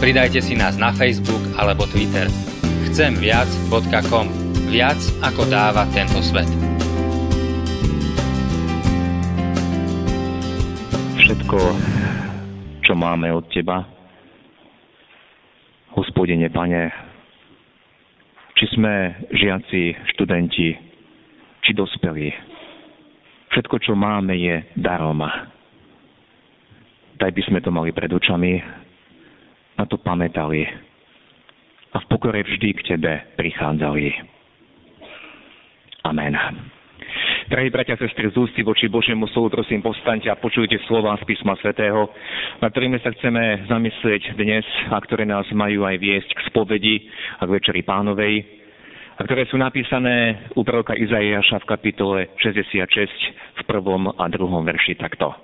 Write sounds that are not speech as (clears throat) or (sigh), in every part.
Pridajte si nás na Facebook alebo Twitter. Chcemviac.com Viac ako dáva tento svet. všetko, čo máme od Teba. Hospodine, Pane, či sme žiaci, študenti, či dospelí. Všetko, čo máme, je darom. Daj by sme to mali pred očami, na to pamätali a v pokore vždy k Tebe prichádzali. Amen. Drahí bratia a sestry, z ústy voči Božiemu slovu, prosím, povstaňte a počujte slova z písma svätého, na ktorými sa chceme zamyslieť dnes a ktoré nás majú aj viesť k spovedi a k večeri pánovej, a ktoré sú napísané u proroka Izaiáša v kapitole 66 v prvom a druhom verši takto.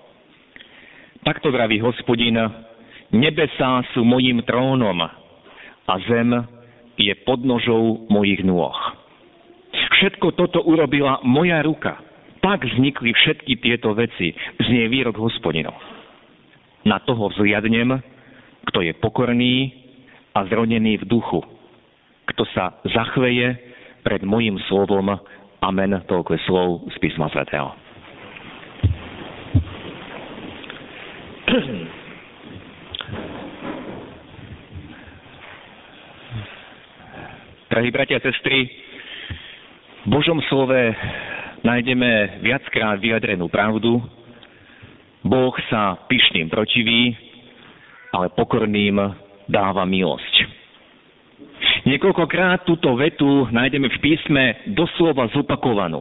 Takto vraví hospodin, nebesá sú mojim trónom a zem je podnožou mojich nôh. Všetko toto urobila moja ruka. Tak vznikli všetky tieto veci, znie výrok hospodinov. Na toho vzliadnem, kto je pokorný a zronený v duchu, kto sa zachveje pred mojim slovom. Amen. Toľko je slov z písma svätého. (clears throat) Drahí bratia a sestry, v Božom slove nájdeme viackrát vyjadrenú pravdu. Boh sa pyšným protiví, ale pokorným dáva milosť. Niekoľkokrát túto vetu nájdeme v písme doslova zopakovanú.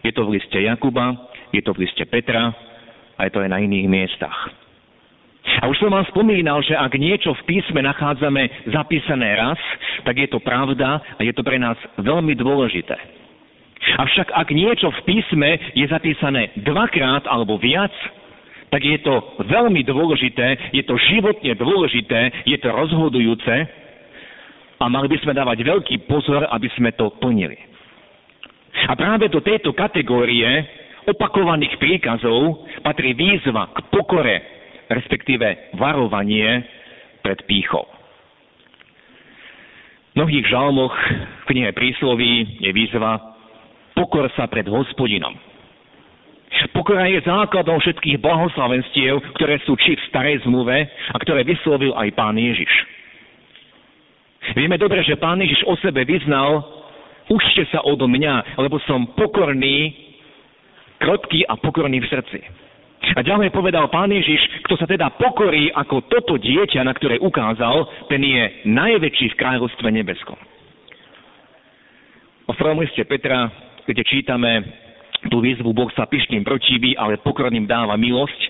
Je to v liste Jakuba, je to v liste Petra a je to aj na iných miestach. A už som vám spomínal, že ak niečo v písme nachádzame zapísané raz, tak je to pravda a je to pre nás veľmi dôležité. Avšak ak niečo v písme je zapísané dvakrát alebo viac, tak je to veľmi dôležité, je to životne dôležité, je to rozhodujúce a mali by sme dávať veľký pozor, aby sme to plnili. A práve do tejto kategórie opakovaných príkazov patrí výzva k pokore, respektíve varovanie pred pýchou. V mnohých žalmoch v knihe prísloví je výzva pokor sa pred hospodinom. Pokora je základom všetkých blahoslavenstiev, ktoré sú či v starej zmluve a ktoré vyslovil aj pán Ježiš. Vieme dobre, že pán Ježiš o sebe vyznal, učte sa odo mňa, lebo som pokorný, krotký a pokorný v srdci. A ďalej povedal pán Ježiš, kto sa teda pokorí ako toto dieťa, na ktoré ukázal, ten je najväčší v kráľovstve nebeskom. O prvom liste Petra kde čítame tú výzvu Boh sa pyšným protiví, ale pokorným dáva milosť,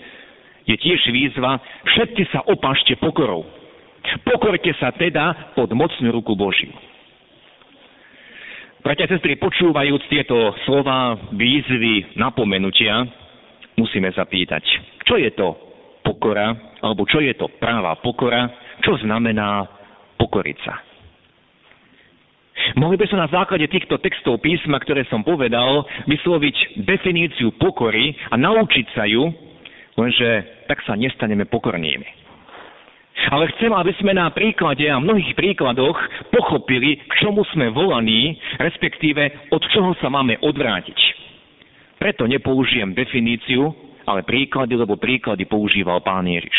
je tiež výzva všetci sa opašte pokorou. Pokorte sa teda pod mocnú ruku Božiu. Bratia a sestry, počúvajúc tieto slova výzvy, napomenutia, musíme sa pýtať, čo je to pokora, alebo čo je to práva pokora, čo znamená pokoriť sa. Mohli by sa na základe týchto textov písma, ktoré som povedal, vysloviť definíciu pokory a naučiť sa ju, lenže tak sa nestaneme pokornými. Ale chcem, aby sme na príklade a mnohých príkladoch pochopili, k čomu sme volaní, respektíve od čoho sa máme odvrátiť. Preto nepoužijem definíciu, ale príklady, lebo príklady používal pán Ježiš.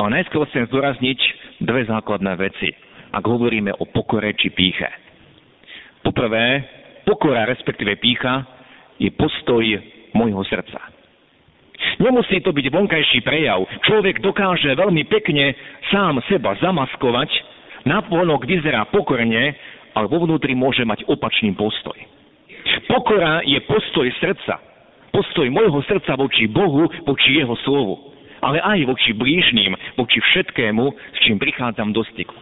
Ale najskôr chcem zdôrazniť dve základné veci ak hovoríme o pokore či píche. Poprvé, pokora, respektíve pícha, je postoj môjho srdca. Nemusí to byť vonkajší prejav. Človek dokáže veľmi pekne sám seba zamaskovať, napolok vyzerá pokorne, ale vo vnútri môže mať opačný postoj. Pokora je postoj srdca. Postoj môjho srdca voči Bohu, voči jeho slovu. ale aj voči blížným, voči všetkému, s čím prichádzam do styku.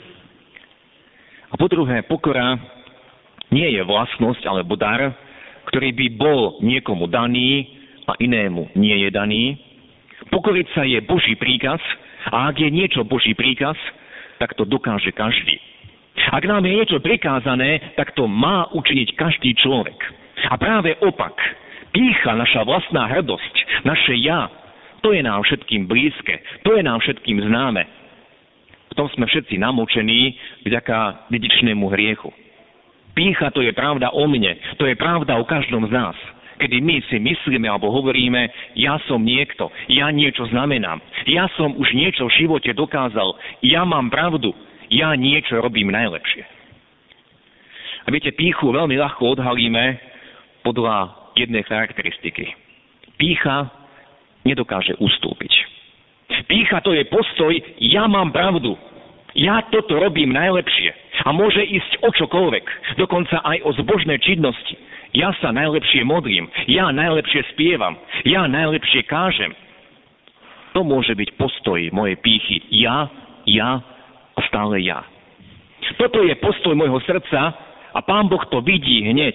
A po druhé, pokora nie je vlastnosť alebo dar, ktorý by bol niekomu daný a inému nie je daný. Pokoriť sa je Boží príkaz a ak je niečo Boží príkaz, tak to dokáže každý. Ak nám je niečo prikázané, tak to má učiniť každý človek. A práve opak, pícha, naša vlastná hrdosť, naše ja, to je nám všetkým blízke, to je nám všetkým známe. V tom sme všetci namočení vďaka dedičnému hriechu. Pícha to je pravda o mne, to je pravda o každom z nás. Kedy my si myslíme alebo hovoríme, ja som niekto, ja niečo znamenám, ja som už niečo v živote dokázal, ja mám pravdu, ja niečo robím najlepšie. A viete, píchu veľmi ľahko odhalíme podľa jednej charakteristiky. Pícha nedokáže ustúpiť. Pícha to je postoj, ja mám pravdu, ja toto robím najlepšie. A môže ísť o čokoľvek, dokonca aj o zbožné činnosti. Ja sa najlepšie modlím, ja najlepšie spievam, ja najlepšie kážem. To môže byť postoj mojej pýchy. Ja, ja a stále ja. Toto je postoj môjho srdca a Pán Boh to vidí hneď.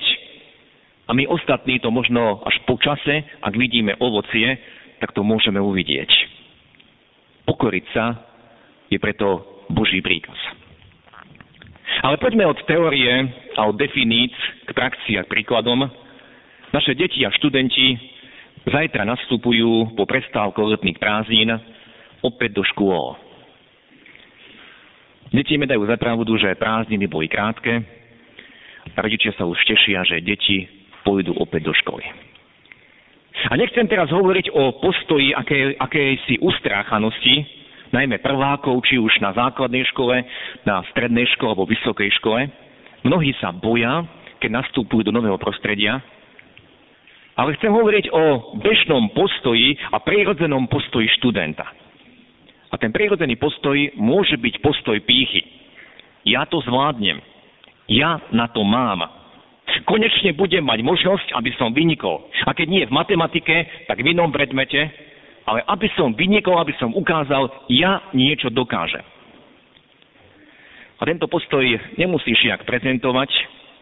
A my ostatní to možno až po čase, ak vidíme ovocie, tak to môžeme uvidieť. Pokoriť sa je preto Boží príkaz. Ale poďme od teórie a od definíc k praxi a k príkladom. Naše deti a študenti zajtra nastupujú po prestávke letných prázdnin opäť do škôl. Deti mi dajú za pravdu, že prázdniny boli krátke a rodičia sa už tešia, že deti pôjdu opäť do školy. A nechcem teraz hovoriť o postoji akej, akejsi ustráchanosti, najmä prvákov, či už na základnej škole, na strednej škole alebo vysokej škole. Mnohí sa boja, keď nastúpujú do nového prostredia. Ale chcem hovoriť o bežnom postoji a prirodzenom postoji študenta. A ten prirodzený postoj môže byť postoj pýchy. Ja to zvládnem. Ja na to mám. Konečne budem mať možnosť, aby som vynikol. A keď nie v matematike, tak v inom predmete, ale aby som vynikol, aby som ukázal, ja niečo dokážem. A tento postoj nemusíš jak prezentovať,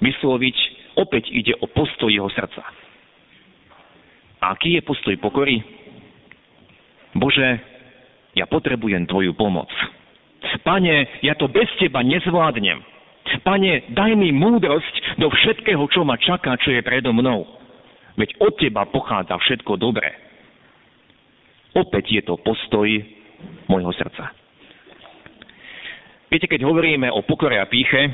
vysloviť, opäť ide o postoj jeho srdca. A aký je postoj pokory? Bože, ja potrebujem Tvoju pomoc. Pane, ja to bez Teba nezvládnem. Pane, daj mi múdrosť do všetkého, čo ma čaká, čo je predo mnou. Veď od Teba pochádza všetko dobré. Opäť je to postoj môjho srdca. Viete, keď hovoríme o pokore a píche,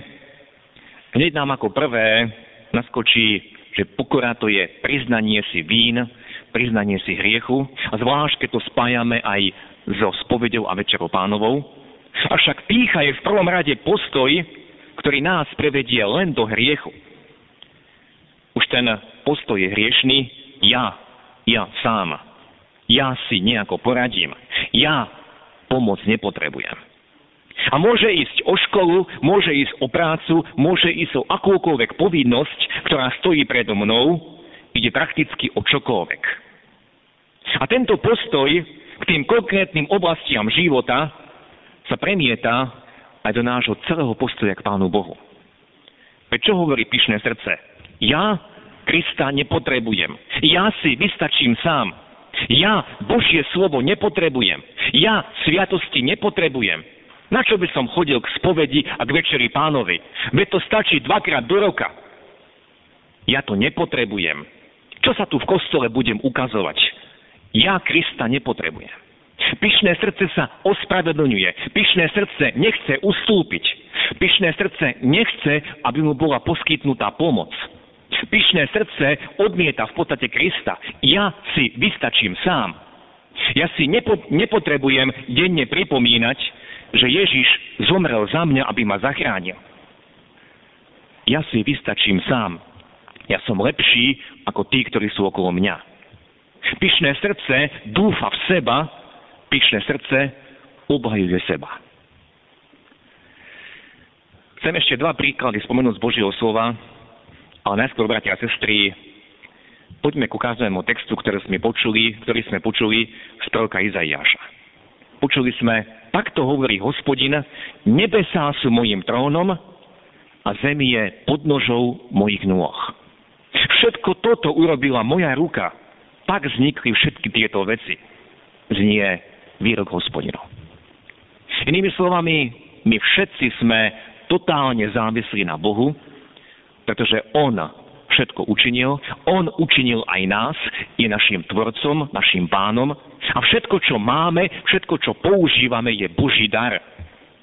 hneď nám ako prvé naskočí, že pokora to je priznanie si vín, priznanie si hriechu, a zvlášť keď to spájame aj so spovedou a večerou pánovou. Avšak pícha je v prvom rade postoj, ktorý nás prevedie len do hriechu. Už ten postoj je hriešný, ja, ja sám. Ja si nejako poradím. Ja pomoc nepotrebujem. A môže ísť o školu, môže ísť o prácu, môže ísť o akúkoľvek povinnosť, ktorá stojí predo mnou, ide prakticky o čokoľvek. A tento postoj k tým konkrétnym oblastiam života sa premieta aj do nášho celého postoja k Pánu Bohu. Veď čo hovorí pyšné srdce? Ja Krista nepotrebujem. Ja si vystačím sám. Ja Božie slovo nepotrebujem. Ja sviatosti nepotrebujem. Na čo by som chodil k spovedi a k večeri pánovi? Veď to stačí dvakrát do roka. Ja to nepotrebujem. Čo sa tu v kostole budem ukazovať? Ja Krista nepotrebujem. Pyšné srdce sa ospravedlňuje. Pyšné srdce nechce ustúpiť. Pyšné srdce nechce, aby mu bola poskytnutá pomoc. Pyšné srdce odmieta v podstate Krista. Ja si vystačím sám. Ja si nepo, nepotrebujem denne pripomínať, že Ježiš zomrel za mňa, aby ma zachránil. Ja si vystačím sám. Ja som lepší ako tí, ktorí sú okolo mňa. Pyšné srdce dúfa v seba, pyšné srdce obhajuje seba. Chcem ešte dva príklady spomenúť z Božieho slova, ale najskôr, bratia a sestry, poďme ku každému textu, ktorý sme počuli, ktorý sme počuli z proroka Izaiáša. Počuli sme, takto hovorí hospodin, nebesá sú mojim trónom a zemi je podnožou mojich nôh. Všetko toto urobila moja ruka. Tak vznikli všetky tieto veci. Znie výrok hospodinov. Inými slovami, my všetci sme totálne závislí na Bohu, pretože On všetko učinil, On učinil aj nás, je našim tvorcom, našim pánom a všetko, čo máme, všetko, čo používame, je Boží dar.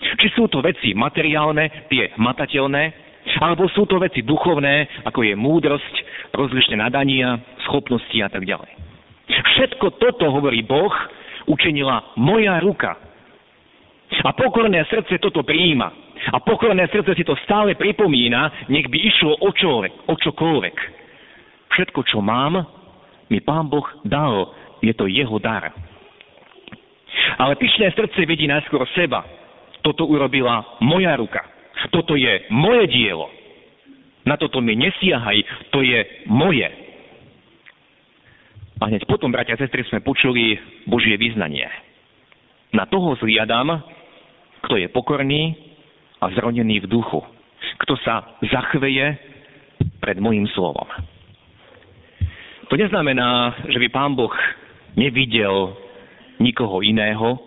Či sú to veci materiálne, tie hmatateľné, alebo sú to veci duchovné, ako je múdrosť, rozličné nadania, schopnosti a tak ďalej. Všetko toto, hovorí Boh, učinila moja ruka. A pokorné srdce toto prijíma. A pokorné srdce si to stále pripomína, nech by išlo o, človek, o čokoľvek. Všetko, čo mám, mi Pán Boh dal. Je to jeho dar. Ale pyšné srdce vidí najskôr seba. Toto urobila moja ruka. Toto je moje dielo. Na toto mi nesiahaj, to je moje. A hneď potom, bratia a sestry, sme počuli Božie vyznanie. Na toho zliadam, kto je pokorný a zronený v duchu. Kto sa zachveje pred môjim slovom. To neznamená, že by Pán Boh nevidel nikoho iného,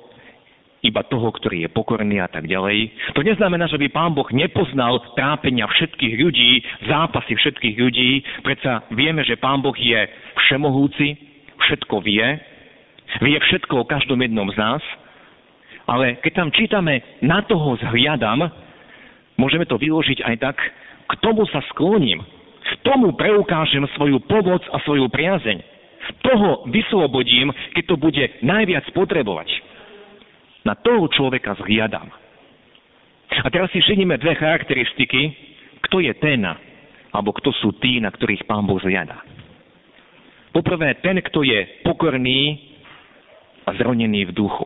iba toho, ktorý je pokorný a tak ďalej. To neznamená, že by Pán Boh nepoznal trápenia všetkých ľudí, zápasy všetkých ľudí. Predsa vieme, že Pán Boh je všemohúci, všetko vie, vie všetko o každom jednom z nás, ale keď tam čítame na toho zhliadam, môžeme to vyložiť aj tak, k tomu sa skloním, k tomu preukážem svoju pomoc a svoju priazeň. Toho vyslobodím, keď to bude najviac potrebovať. Na toho človeka zhliadam. A teraz si všimnime dve charakteristiky, kto je ten, alebo kto sú tí, na ktorých Pán Boh zhliada. Poprvé, ten, kto je pokorný a zronený v duchu.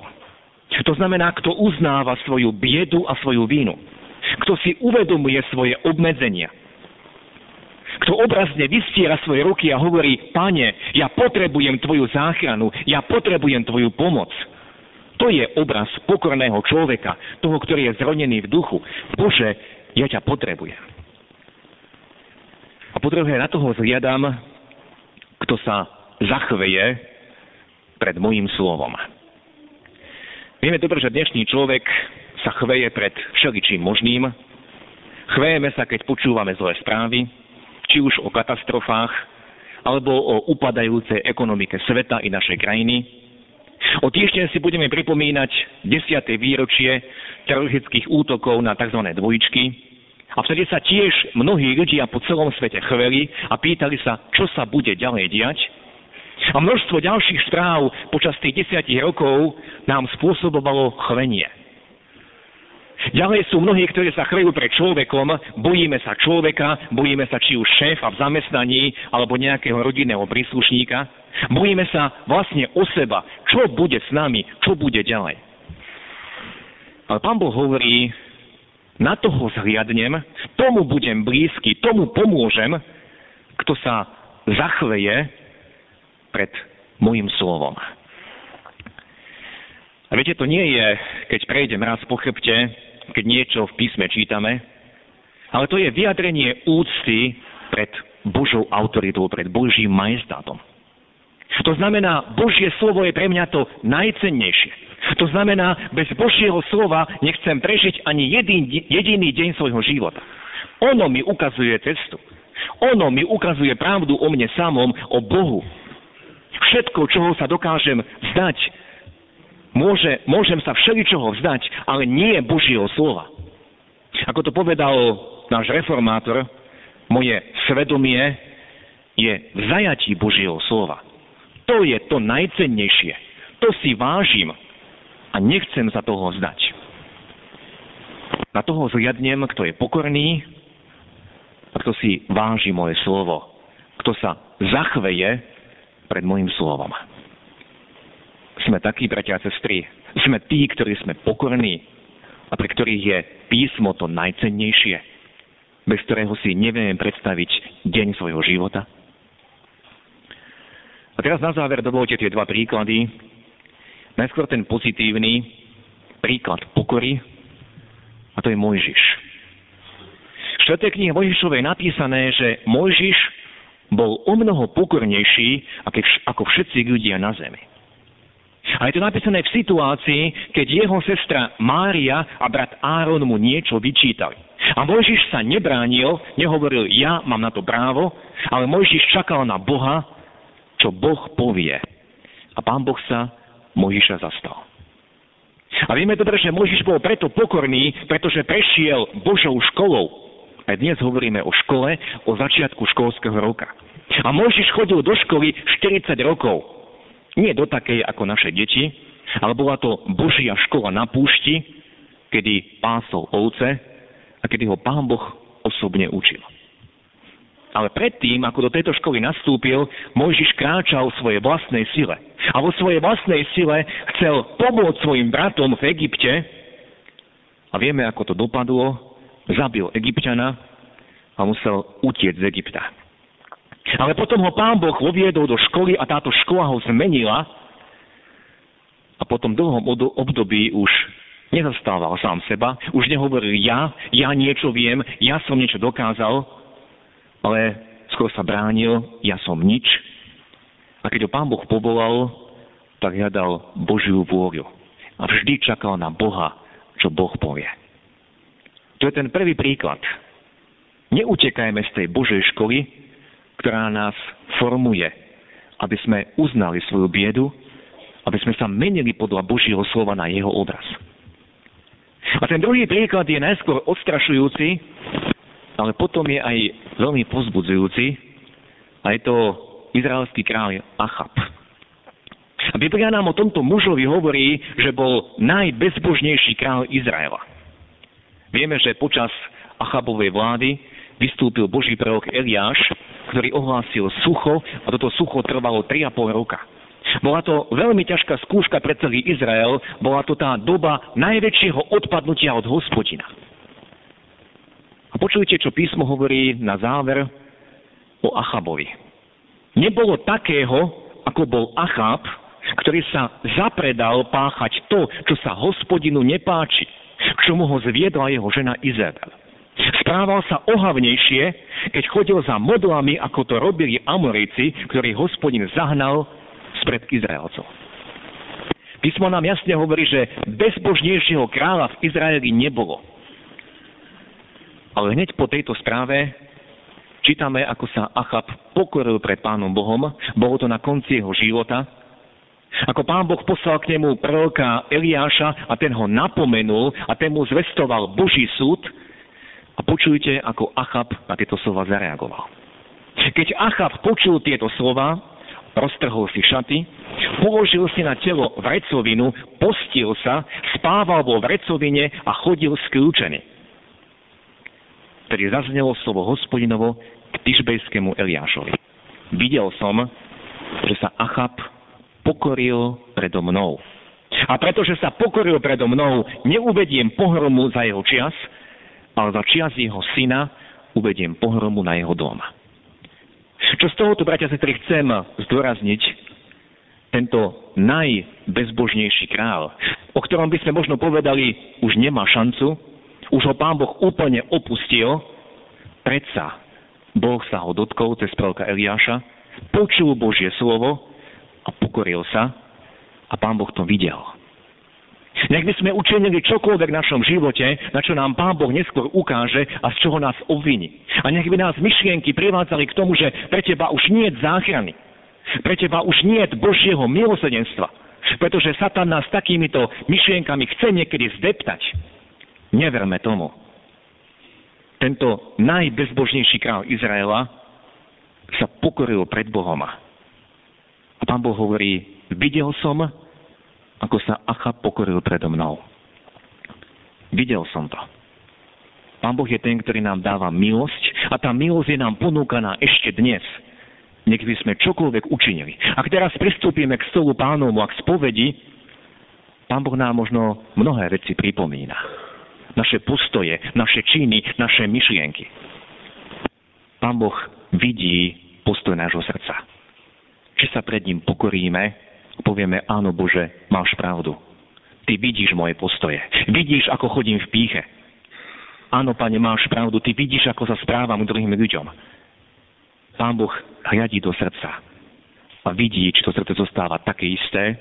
To znamená, kto uznáva svoju biedu a svoju vínu. Kto si uvedomuje svoje obmedzenia. Kto obrazne vystiera svoje ruky a hovorí, pane, ja potrebujem tvoju záchranu, ja potrebujem tvoju pomoc. To je obraz pokorného človeka, toho, ktorý je zronený v duchu. Bože, ja ťa potrebujem. A po druhé, na toho zliadam, kto sa zachveje pred môjim slovom. Vieme dobre, že dnešný človek sa chveje pred všeličím možným. Chvejeme sa, keď počúvame zlé správy, či už o katastrofách, alebo o upadajúcej ekonomike sveta i našej krajiny, O týždeň si budeme pripomínať 10. výročie teroristických útokov na tzv. dvojičky. A vtedy sa tiež mnohí ľudia po celom svete chveli a pýtali sa, čo sa bude ďalej diať. A množstvo ďalších správ počas tých desiatich rokov nám spôsobovalo chvenie. Ďalej sú mnohí, ktorí sa chvejú pred človekom, bojíme sa človeka, bojíme sa či už šéfa v zamestnaní alebo nejakého rodinného príslušníka. Bojíme sa vlastne o seba, čo bude s nami, čo bude ďalej. Ale pán Boh hovorí, na toho zhliadnem, tomu budem blízky, tomu pomôžem, kto sa zachveje pred môjim slovom. A viete, to nie je, keď prejdem raz po chrbte, keď niečo v písme čítame, ale to je vyjadrenie úcty pred Božou autoritou, pred Božím majestátom. To znamená, Božie slovo je pre mňa to najcennejšie. To znamená, bez Božieho slova nechcem prežiť ani jedin, jediný deň svojho života. Ono mi ukazuje cestu. Ono mi ukazuje pravdu o mne samom, o Bohu. Všetko, čoho sa dokážem vzdať, môže, môžem sa všeličoho vzdať, ale nie Božieho slova. Ako to povedal náš reformátor, moje svedomie je v zajatí Božieho slova. To je to najcennejšie. To si vážim a nechcem sa toho vzdať. Na toho zliadnem, kto je pokorný a kto si váži moje slovo. Kto sa zachveje pred môjim slovom. Sme takí, bratia a sestry. Sme tí, ktorí sme pokorní a pre ktorých je písmo to najcennejšie, bez ktorého si nevieme predstaviť deň svojho života. A teraz na záver dovolte tie dva príklady. Najskôr ten pozitívny príklad pokory, a to je Mojžiš. V 4. knihe Mojžišovej je napísané, že Mojžiš bol o mnoho pokornejší ako všetci ľudia na zemi. A je to napísané v situácii, keď jeho sestra Mária a brat Áron mu niečo vyčítali. A Mojžiš sa nebránil, nehovoril, ja mám na to právo, ale Mojžiš čakal na Boha, čo Boh povie. A pán Boh sa Mojžiša zastal. A vieme dobre, že Mojžiš bol preto pokorný, pretože prešiel Božou školou. A dnes hovoríme o škole, o začiatku školského roka. A Mojžiš chodil do školy 40 rokov. Nie do takej ako naše deti, ale bola to Božia škola na púšti, kedy pásol ovce a kedy ho pán Boh osobne učil. Ale predtým, ako do tejto školy nastúpil, Mojžiš kráčal v svojej vlastnej sile. A vo svojej vlastnej sile chcel pomôcť svojim bratom v Egypte. A vieme, ako to dopadlo. Zabil Egyptiana a musel utieť z Egypta. Ale potom ho pán Boh uviedol do školy a táto škola ho zmenila a potom dlhom období už nezastával sám seba, už nehovoril ja, ja niečo viem, ja som niečo dokázal, ale skôr sa bránil, ja som nič. A keď ho pán Boh povolal, tak hľadal Božiu vôľu. A vždy čakal na Boha, čo Boh povie. To je ten prvý príklad. Neutekajme z tej Božej školy, ktorá nás formuje, aby sme uznali svoju biedu, aby sme sa menili podľa Božieho slova na jeho obraz. A ten druhý príklad je najskôr odstrašujúci, ale potom je aj veľmi pozbudzujúci a je to izraelský kráľ Achab. A Biblia nám o tomto mužovi hovorí, že bol najbezbožnejší kráľ Izraela. Vieme, že počas Achabovej vlády vystúpil Boží prorok Eliáš ktorý ohlásil sucho a toto sucho trvalo 3,5 roka. Bola to veľmi ťažká skúška pre celý Izrael, bola to tá doba najväčšieho odpadnutia od hospodina. A počujte, čo písmo hovorí na záver o Achabovi. Nebolo takého, ako bol Achab, ktorý sa zapredal páchať to, čo sa hospodinu nepáči, k čomu ho zviedla jeho žena Izabel. Správal sa ohavnejšie, keď chodil za modlami, ako to robili Amorici, ktorý hospodin zahnal spred Izraelcov. Písmo nám jasne hovorí, že bezbožnejšieho kráľa v Izraeli nebolo. Ale hneď po tejto správe čítame, ako sa Achab pokoril pred Pánom Bohom. Bolo to na konci jeho života. Ako Pán Boh poslal k nemu proroka Eliáša a ten ho napomenul a ten mu zvestoval Boží súd, a počujte, ako Achab na tieto slova zareagoval. Keď Achab počul tieto slova, roztrhol si šaty, položil si na telo vrecovinu, postil sa, spával vo vrecovine a chodil skľúčený. Tedy zaznelo slovo hospodinovo k Tyžbejskému Eliášovi. Videl som, že sa Achab pokoril predo mnou. A pretože sa pokoril predo mnou, neuvediem pohromu za jeho čas, ale za čias jeho syna uvediem pohromu na jeho dom. Čo z tohoto, bratia sestry, chcem zdôrazniť, tento najbezbožnejší král, o ktorom by sme možno povedali, už nemá šancu, už ho pán Boh úplne opustil, predsa Boh sa ho dotkol cez proroka Eliáša, počul Božie slovo a pokoril sa a pán Boh to videl. Nech by sme učinili čokoľvek v našom živote, na čo nám Pán Boh neskôr ukáže a z čoho nás obviní. A nech by nás myšlienky privádzali k tomu, že pre teba už nie je záchrany. Pre teba už nie je Božieho milosedenstva. Pretože Satan nás takýmito myšlienkami chce niekedy zdeptať. Neverme tomu. Tento najbezbožnejší král Izraela sa pokoril pred Bohom. A pán Boh hovorí, videl som, ako sa Acha pokoril predo mnou. Videl som to. Pán Boh je ten, ktorý nám dáva milosť a tá milosť je nám ponúkaná ešte dnes. Nech by sme čokoľvek učinili. Ak teraz pristúpime k stolu pánovu a k spovedi, Pán Boh nám možno mnohé veci pripomína. Naše postoje, naše činy, naše myšlienky. Pán Boh vidí postoj nášho srdca. Či sa pred ním pokoríme, Povieme, áno Bože, máš pravdu. Ty vidíš moje postoje. Vidíš, ako chodím v píche. Áno, Pane, máš pravdu. Ty vidíš, ako sa správam druhým ľuďom. Pán Boh hľadí do srdca a vidí, či to srdce zostáva také isté,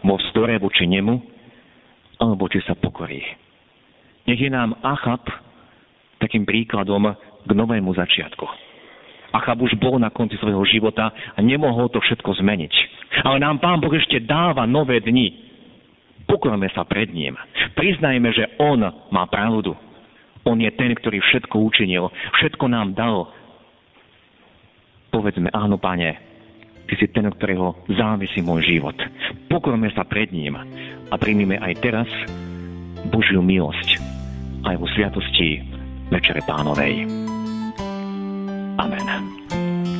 vo vzdore voči nemu, alebo či sa pokorí. Nech je nám Achab takým príkladom k novému začiatku. Achab už bol na konci svojho života a nemohol to všetko zmeniť. Ale nám Pán Boh ešte dáva nové dni. Pokorme sa pred ním. Priznajme, že On má pravdu. On je ten, ktorý všetko učinil, všetko nám dal. Povedzme, áno, Pane, Ty si ten, ktorého závisí môj život. Pokorme sa pred ním a príjmime aj teraz Božiu milosť aj vo sviatosti Večere Pánovej. Amen.